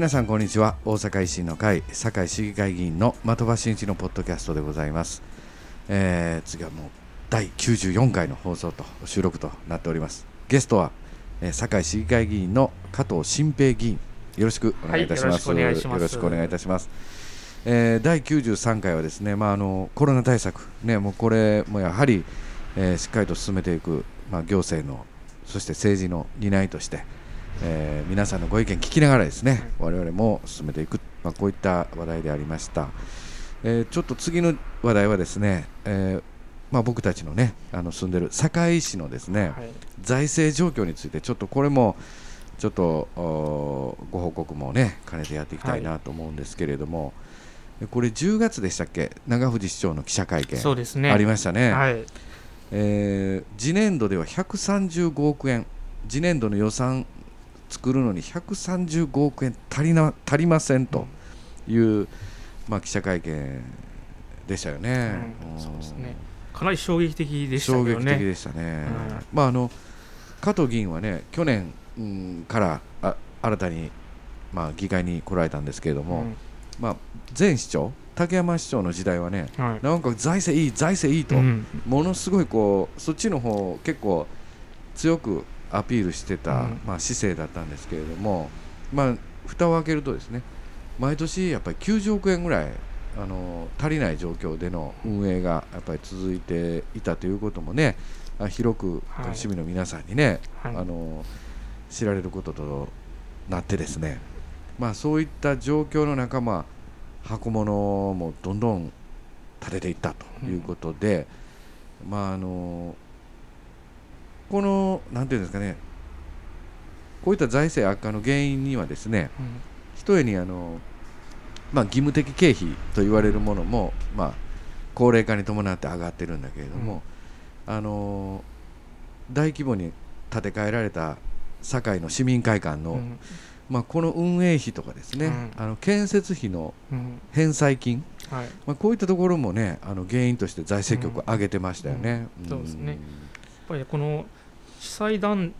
皆さんこんにちは。大阪維新の会堺市議会議員の的場真一のポッドキャストでございます、えー、次はもう第94回の放送と収録となっております。ゲストは、えー、堺市議会議員の加藤新平議員。よろしくお願いいたします、はい、よろしくお願いいたします。えー、第93回はですね、まあ、あのコロナ対策、ね、もうこれもやはり、えー、しっかりと進めていく、まあ、行政のそして政治の担いとして、えー、皆さんのご意見聞きながらですね、我々も進めていく、まあ、こういった話題でありました、えー、ちょっと次の話題はですね、えーまあ、僕たちのねあの住んでる堺市のですね、はい、財政状況についてちょっとこれもちょっとご報告もね兼ねてやっていきたいなと思うんですけれども、はい、これ10月でしたっけ？長藤市長の記者会見。そうです、ね、ありましたね、はい、えー、次年度では135億円。次年度の予算作るのに135億円足りな足りませんという、うん、まあ、記者会見でしたよね。うん、そうですねかなり衝撃的でしたね。衝撃的でしたね。うん、まああの加藤議員はね去年、うん、からあ新たにまあ議会に来られたんですけれども、まあ前市長竹山市長の時代はね、はい、なんか財政いい財政いいと、ものすごいこうそっちの方結構強くアピールしてた、まあ、姿勢だったんですけれども、まあ、蓋を開けるとですね毎年やっぱり90億円ぐらいあの足りない状況での運営がやっぱり続いていたということもね広く市民の皆さんにね、はい、あの知られることとなってですね、まあ、そういった状況の中、まあ、箱物もどんどん立てていったということで、うん、まああのこのなんていうんですかね。こういった財政悪化の原因にはですね、うん、ひとえにあの、まあ、義務的経費と言われるものも、まあ、高齢化に伴って上がってるんだけれども、うん、あの大規模に建て替えられた堺の市民会館の、うん、まあ、この運営費とかですね、あの建設費の返済金、はい、まあ、こういったところもねあの原因として財政局上げてましたよね。そうですね。やっぱりこの地裁残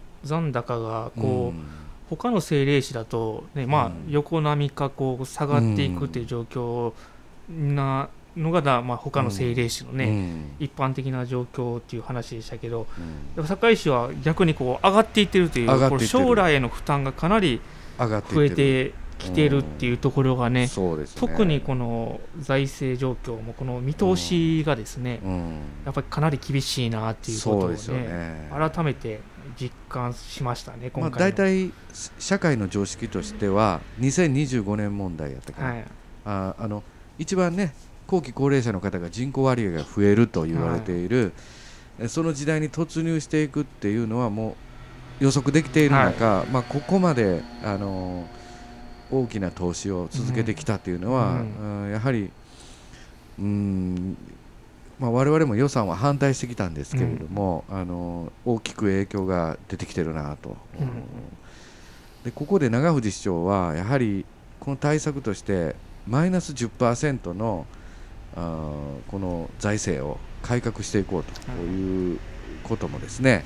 高がこう、うん、他の政令市だと、ねまあ、横並みかこう下がっていくという状況なのがだ、まあ、他の政令市のね、うん、一般的な状況っていう話でしたけど、うん、堺市は逆にこう上がっていってるという将来への負担がかなり増えてきてるっていうところがねうんね、特にこの財政状況もこの見通しがですね、うん。うん、やっぱりかなり厳しいなっていうことをね、ね、改めて実感しましたね、今回、まあ、大体社会の常識としては2025年問題やったから、はい、ああの一番ね後期高齢者の方が人口割合が増えると言われている、はい、その時代に突入していくっていうのはもう予測できている中、はい、まあ、ここまであのー大きな投資を続けてきたというのは、うん、やはりうんまあ、我々も予算は反対してきたんですけれども、うん、あの大きく影響が出てきてるなと、うん、でここで長藤市長はやはりこの対策としてマイナス10%のあこの財政を改革していこうとい。うこともですね、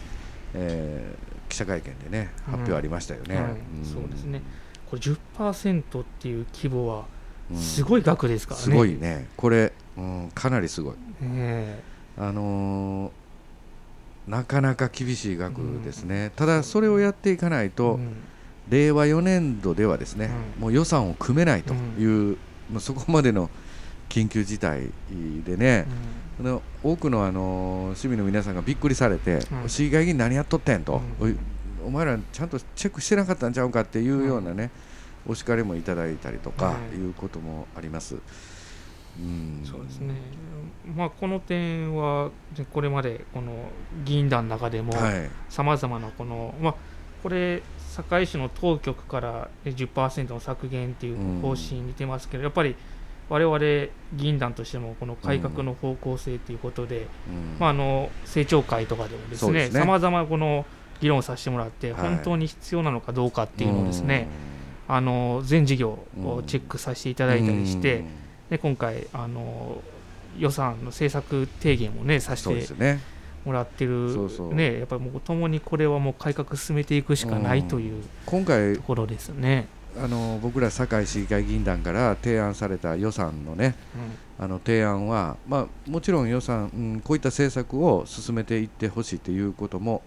えー、記者会見でね発表ありましたよね。そうですねこれ10%っていう規模はすごい額ですからね、すごいね。これ、うん、かなりすごい、え。ー、あのー、なかなか厳しい額ですね、うん、ただそれをやっていかないと、うん、令和4年度ではですね、もう予算を組めないという、まあ、そこまでの緊急事態でね、うん、多くのあの市民の皆さんがびっくりされて、市議会議員何やっとってんと、お前らちゃんとチェックしてなかったんちゃうかっていうようなね、うん、お叱りもいただいたりとかい。うこともあります。うん、そうですね、まあ、この点はこれまでこの議員団の中でもさまざまなこの、まあ、これ堺市の当局から10%の削減っていう方針に出ますけど、やっぱり我々議員団としてもこの改革の方向性ということで、まあ、あの政調会とかでもですねさまざまこの議論させてもらって、本当に必要なのかどうかっていうのをですね、あの全事業をチェックさせていただいたりして、で今回あの予算の政策提言をねさせてもらってるねやっぱりもうともにこれはもう改革進めていくしかないという今回ところですね。あの僕ら堺市議会議員団から提案された予算のね、うん、あの提案は、まあ、もちろん予算、うん、こういった政策を進めていってほしいということも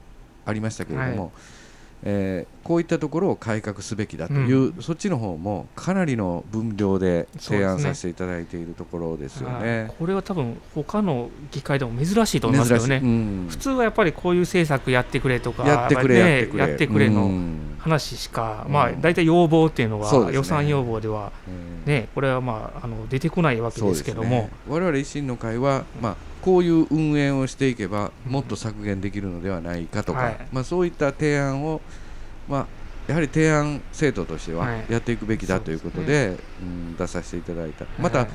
ありましたけれども、はいえー、こういったところを改革すべきだという、うん、そっちの方もかなりの分量で提案させていただいているところですよね。ねこれは多分他の議会でも珍しいと思いますよね、うん、普通はやっぱりこういう政策やってくれとかやってくれ、ね、やってくれ。の話しか、うん、まあ大体要望っていうのは、予算要望ではね、これはまああの出てこないわけですけども、ね、我々維新の会はまあこういう運営をしていけばもっと削減できるのではないかとか、はい、まあ、そういった提案を、まあ、やはり提案政党としてはやっていくべきだということで,、ね、うん、出させていただいた。また、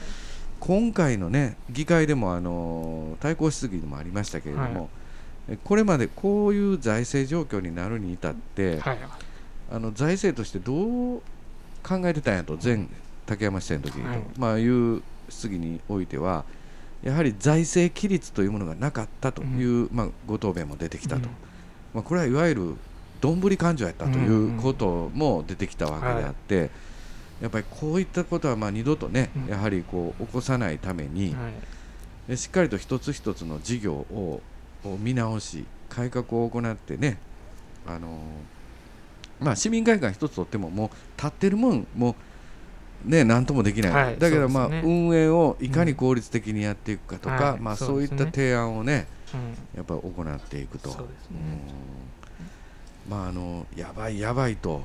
今回の、ね、議会でもあの対抗質疑でもありましたけれども、はい、これまでこういう財政状況になるに至って、はい、あの財政としてどう考えてたんやと前竹山市政の時にと、はい。まあ、いう質疑においてはやはり財政規律というものがなかったという、うん、まあ、ご答弁も出てきたと、うん、まあ、これはいわゆるどんぶり勘定やったということも出てきたわけであって、うんうんはい、やっぱりこういったことはまあ二度とね、やはりこう起こさないために、はい、しっかりと一つ一つの事業を見直し改革を行ってね、あのー、まあ、市民会館一つとってももう立ってるもんもうね、なんともできない、はい、だけど、まあ、ね、運営をいかに効率的にやっていくかとか、うん、まあ、そういった提案をね、やっぱり行っていくと、ね、まあ、あのやばいやばいと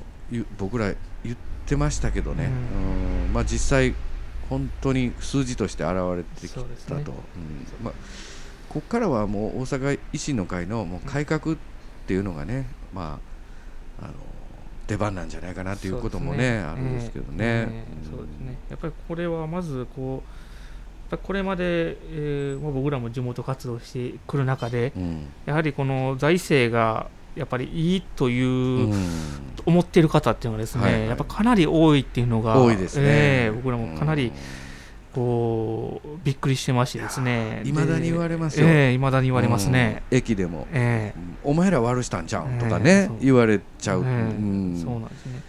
僕ら言ってましたけどね、うん、まあ、実際、本当に数字として現れてきたと、まあ、ここからはもう大阪維新の会のもう改革っていうのがね、まあ、あの出番なんじゃないかなということもね、ね。あるんですけどね。そうですね。やっぱりこれはまずこうこれまで、えー、僕らも地元活動してくる中で、うん、やはりこの財政がやっぱりいいという、うん、思っている方っていうのがですね、はいはい、やっぱかなり多いっていうのが多いですね、えー、僕らもかなり、うんこうびっくりしてましてですね。いまだに言われますよ。いま、えー、だに言われますね、うん、駅でも、えー、お前ら悪したんじゃんとかね、えー、言われちゃう、そうなんですね。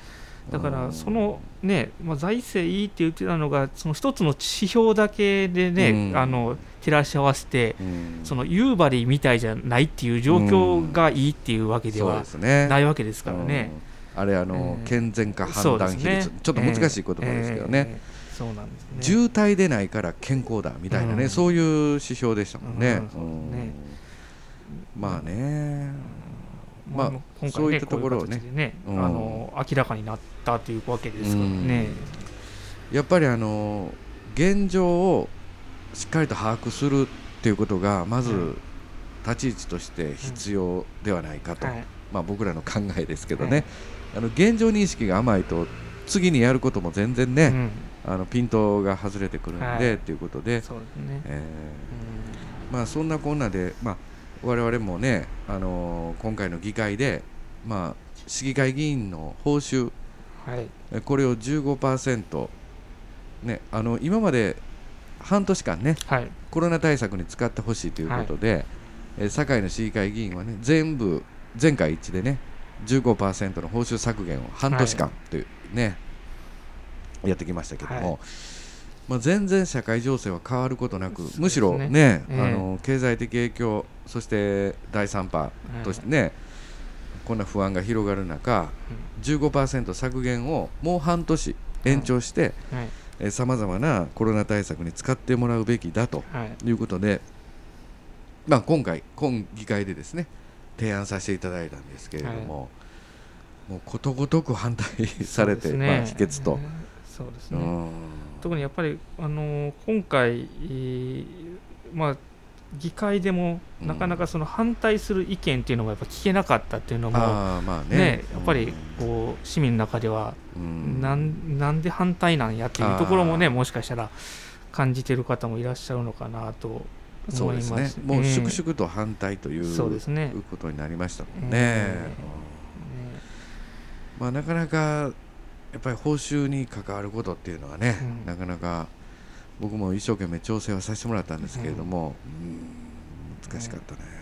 だからそのね、まあ、財政いいって言ってたのがその一つの指標だけでね、うん、あの照らし合わせて、うん、その夕張みたいじゃないっていう状況がいいっていうわけではないわけですからね。あれあの、健全化判断比率、ね、ちょっと難しい言葉ですけどね。そうなんですね。渋滞でないから健康だみたいなね、うん、そういう指標でしたもんね。まあね、まあ、今回、そういったところをね。ね、あの明らかになったというわけですからね。やっぱりあの現状をしっかりと把握するっていうことがまず立ち位置として必要ではないかと、まあ、僕らの考えですけどね、あの現状認識が甘いと次にやることも全然ね、あのピントが外れてくるんで、はい、ということで。そまあ、そんなこんなで、まあ、我々もね、あのー、今回の議会で、まあ、市議会議員の報酬、はい、これを15%、ね、あの今まで半年間ね、はい、コロナ対策に使ってほしいということで、はい、え堺の市議会議員はね全部全会一致でね15%の報酬削減を半年間というね、はいやってきましたけども、はい、まあ、全然社会情勢は変わることなく、ね、むしろね、えー、あの経済的影響そして第3波としてね、こんな不安が広がる中、うん、15%削減をもう半年延長してさまざまなコロナ対策に使ってもらうべきだとい。うことで、はい、まあ、今回今議会でですね提案させていただいたんですけれども、はい、もうことごとく反対されて、ね、まあ、否決と。そうですね、特にやっぱり、あの今回、まあ、議会でもなかなかその反対する意見っていうのもやっぱ聞けなかったっていうのも、まあね、ね、やっぱりこう市民の中では、なんなんで反対なんやっていうところもねもしかしたら感じてる方もいらっしゃるのかなと思います。ねもう粛々と反対という,、そうですね、ことになりましたもんね。えー、まあ、なかなかやっぱり報酬に関わることっていうのはね、うん、なかなか僕も一生懸命調整はさせてもらったんですけれども、うん、難しかったね。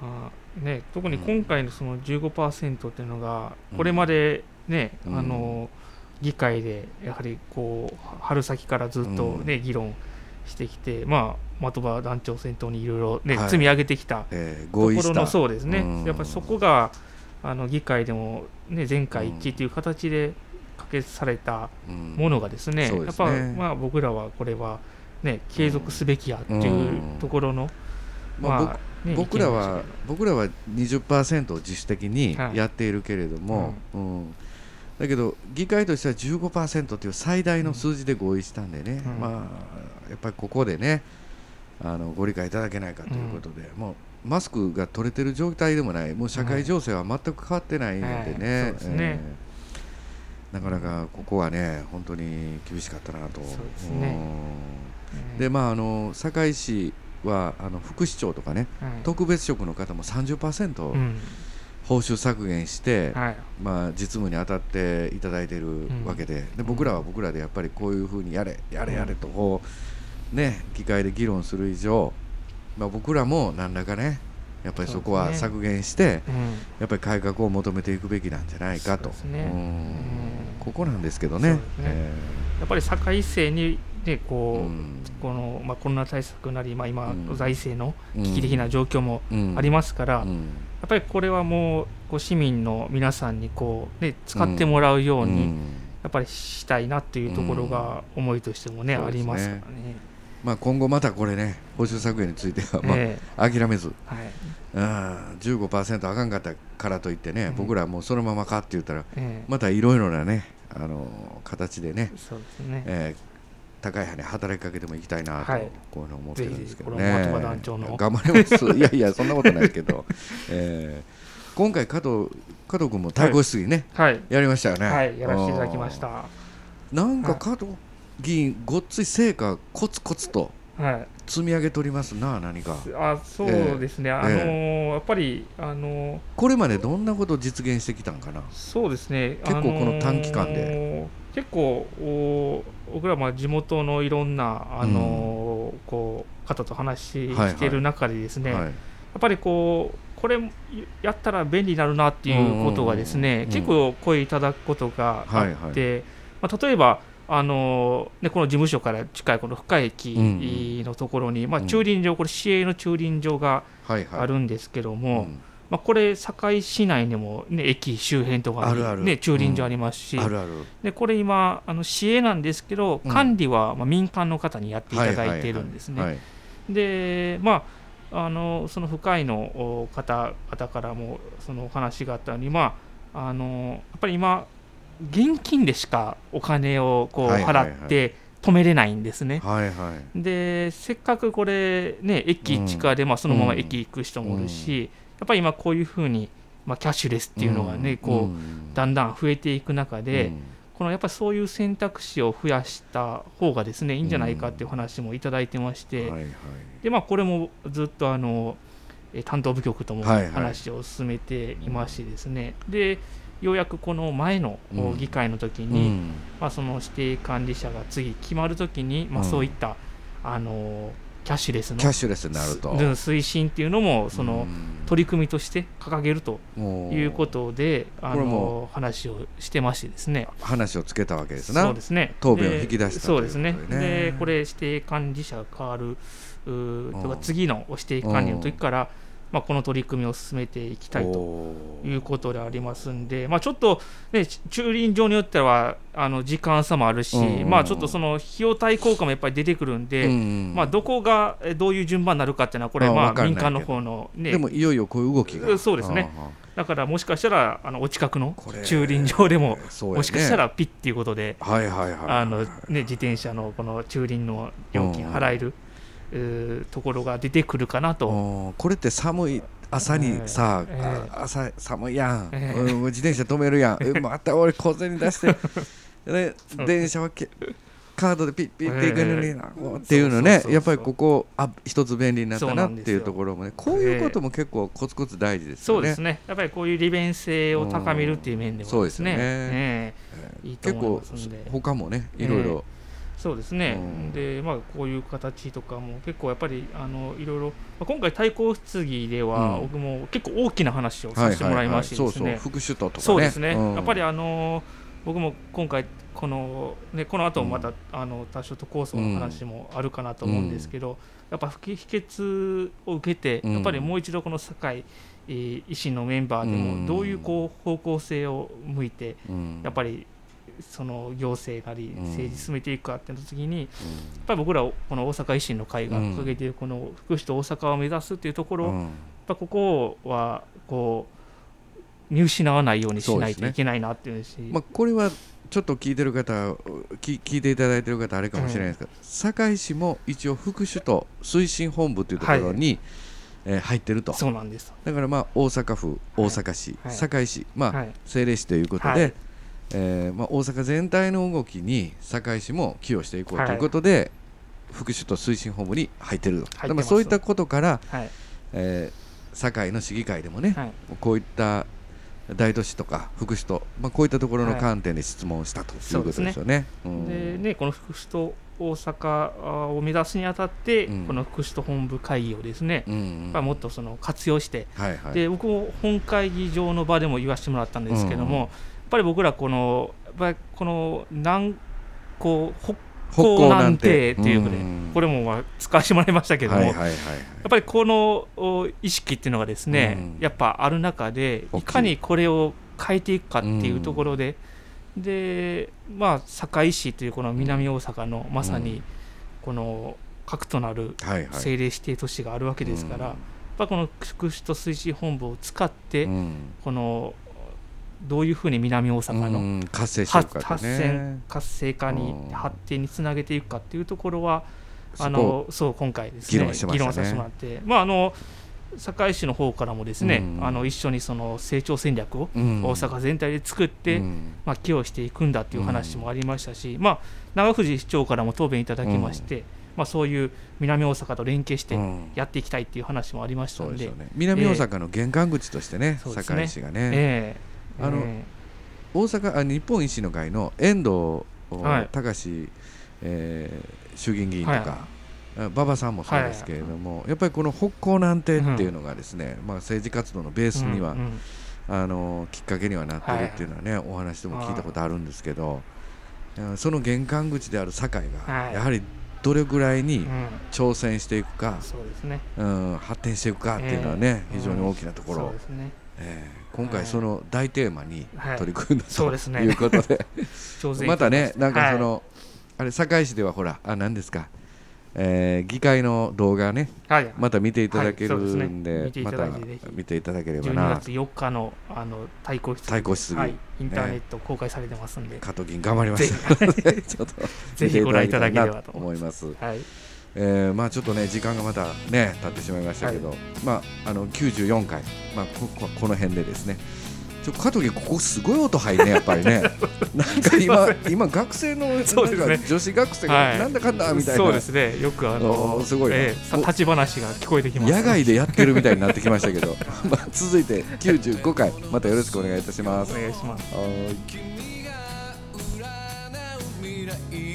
まあね、特に今回のその15%っていうのが、これまでね、あの議会でやはりこう春先からずっとね、議論してきて、まあ、的場団長先頭にいろいろね、積み上げてきたところのそうですね、やっぱりそこがあの議会でも、ね、全会一致という形で可決されたものがですね、やっぱ、まあ、僕らはこれは、ね、継続すべきやっていうところの、まあね、僕らは僕らは20%を自主的にやっているけれども、はい、うんだけど議会としては15%という最大の数字で合意したんでね、うん、まあ、やっぱりここでねあのご理解いただけないかということで、うん、もうマスクが取れてる状態でもない。もう社会情勢は全く変わってないのでね。えなかなかここはね本当に厳しかったなと。で、まああの堺市はあの副市長とかね、はい、特別職の方も30%、うん、報酬削減して、はい、まあ、実務に当たっていただいているわけで。で僕らは僕らでやっぱりこういうふうにやれやれやれとこう、ね、議会で議論する以上、まあ、僕らも何らかねやっぱりそこは削減して、ねうん、やっぱり改革を求めていくべきなんじゃないかと、ね、ここなんですけどね。ね。えー、やっぱり堺市にでこう、うん、このまあ、コロナ対策なり、まあ、今、財政の危機的な状況もありますから、うん、っぱりこれはもうこう市民の皆さんにこう、ね、使ってもらうように、やっぱりしたいなっていうところが思いとしてもね、ありますからね。まあ、今後またこれね報酬削減については、まあ、えー、諦めず、はい、うん、15%あかんかったからといってね、僕らもうそのままかって言ったら、えー、またいろいろなねあの形でねそうですね、えー高い羽働きかけてもいきたいなと、こういうの思ってるんですけどね。頑張ります。いやいやそんなことないけど、えー、今回加藤加藤君も対抗質疑ね、はい、やりましたよね。はい、やらせていただきました。なんか加藤議員ごっつい成果コツコツと。積み上げておりますな何か。あそうですね、えー、あのーえー、やっぱりあのー、これまでどんなことを実現してきたんかな？そうですね。結構この短期間で、結構お僕らまあ地元のいろんなあの、うん、こう方と話している中でですね、はいはい、やっぱりこうこれやったら便利になるなっていうことがですね、結構声いただくことがあって、はいはい、まあ、例えばあのね、この事務所から近いこの深駅のところに、うん、まあ、駐輪場、これ市営の駐輪場があるんですけども、はいはいうんまあ、これ堺市内にも、ね、駅周辺とかに、ね、駐輪場ありますし、でこれ今あの市営なんですけど管理は、まあ、民間の方にやっていただいているんですね。でまああのその深いの方々からもそのお話があったように、まあ、あのやっぱり今現金でしかお金をこう払って止めれないんですね。はいはい、でせっかくこれね駅地下でまあそのまま駅行く人もいるし、うん。やっぱり今こういうふうに、まあ、キャッシュレスっていうのがね、こうだんだん増えていく中で、このやっぱりそういう選択肢を増やした方がですねいいんじゃないかっていう話もいただいてまして、でまあ、これもずっとあの担当部局とも話を進めていましてですね、でようやくこの前の議会の時に、まあ、その指定管理者が次決まる時に、まあ、そういった、あのキャッシュレスのキャッシュレスになると。推進っていうのもその取り組みとして掲げるということであの話をしてましてですね。話をつけたわけですねそうですね。答弁を引き出したそうですね。でこれ指定管理者が変わるとか次の指定管理の時からまあ、この取り組みを進めていきたいということでありますんで、まあ、ちょっと、ね、駐輪場によってはあの時間差もあるし、うんうん、まあ、ちょっとその費用対効果もやっぱり出てくるんで、うんうん、まあ、どこがどういう順番になるかっていうのは、これ、まあ、民間の方の、ね、でもいよいよこういう動きが。そうですね。だからもしかしたらあのお近くの駐輪場でも、もしかしたらピッっていうことで、自転車のこの駐輪の料金払える。ところが出てくるかなと。これって寒い朝にさ、えー、朝寒いやん、えー、自転車止めるやん。また俺小銭出して。ね、電車はけカードでピッピッっていくのにな、えー、っていうのねやっぱりここあ一つ便利になったなっていうところもねこういうことも結構コツコツ大事ですよね、そうですねやっぱりこういう利便性を高めるっていう面でも、ね、そうですね、えー、いい結構他もねいろいろ、そうですね、うん、でまあこういう形とかも結構やっぱりあのいろいろ、まあ、今回対抗質疑では、僕も結構大きな話をさせてもらいましてですね。副首都とか、ね、そうですね、うん、やっぱりあの僕も今回このねこの後もまた、あの多少と構想の話もあるかなと思うんですけど、やっぱ秘訣を受けてやっぱりもう一度この堺維新のメンバーでもどういうこう方向性を向いてやっぱりその行政なり政治進めていくかってなった時に、やっぱり僕らこの大阪維新の会が掲げているこの福祉と大阪を目指すっていうところ、やっぱここはこう見失わないようにしないといけないなっていうし、まあ、これはちょっと聞いてる方聞聞いていただいてる方あれかもしれないですが、堺市も一応副首都推進本部というところに、はい。えー、入ってると。そうなんです。だからまあ大阪府、大阪市、はい、堺市、まあ、はい、政令市ということで、はい、えー、まあ、大阪全体の動きに堺市も寄与していこうということで、副首都推進本部に入ってると。まあ、そういったことから、はい。えー、堺の市議会でもね、こういった大都市とか副首都、まあ、こういったところの観点で質問したということですよね。でね。この副首都大阪を目指すにあたって、うん、この福祉と本部会議をですね、うんうん、もっとその活用して、はいはい、で僕も本会議場の場でも言わせてもらったんですけども、ぱり僕らこのやっぱりこの南こう北高難定っていうこれ,、これもまあ使わせてもらいましたけども、やっぱりこの意識っていうのがですね、うん、やっぱある中でい。かにこれを変えていくかっていうところで、でまあ堺市というこの南大阪のまさにこの核となる政令指定都市があるわけですから、やっぱこの福祉と推進本部を使って、このどういうふうに南大阪の活性活性化に発展につなげていくかっていうところはあのそう今回ですね議論させてもらって。まああの堺市の方からもですね、うん、あの一緒にその成長戦略を大阪全体で作って、うん、まあ、寄与していくんだっていう話もありましたし、うん、まあ、長藤市長からも答弁いただきまして、まあ、そういう南大阪と連携してやっていきたいっていう話もありましたので,、ね、南大阪の玄関口としてね、えー、堺市がね。えー、あの、えー、大阪あ日本維新の会の遠藤隆、はい、えー、衆議院議員とか、はい。馬場さんもそうですけれども、はい、やっぱりこの北高難定っていうのがですね、うん、まあ、政治活動のベースには、あのきっかけにはなってるっていうのはね、はい、お話でも聞いたことあるんですけどその玄関口である堺がやはりどれぐらいに挑戦していくか、うん、ね、発展していくかっていうのはね、えー、非常に大きなところ、ね。えー、今回その大テーマに取り組んだ、はい、ということで。またねなんかその、あれ堺市ではほらあ何ですか。えー、議会の動画ね、はい、また見ていただけるんではいでね、また見ていただければな。12月4日のあの対抗質対抗はい、インターネット公開されてますんで、加藤銀頑張ります。ちょっとぜひご覧いただければと思います。はいえー、まあちょっとね時間がまたね経ってしまいましたけど、はい、まああの94回。まあこここの辺でですね。ちょ加藤ここすごい音入るねやっぱりね。なんか今今学生のなんか女子学生がなんだかんだみたいな、そうですね。よくあのすごい、えー、立ち話が聞こえてきます、野外でやってるみたいになってきましたけど。まあ続いて95回。またよろしくお願いいたします。お願いします。進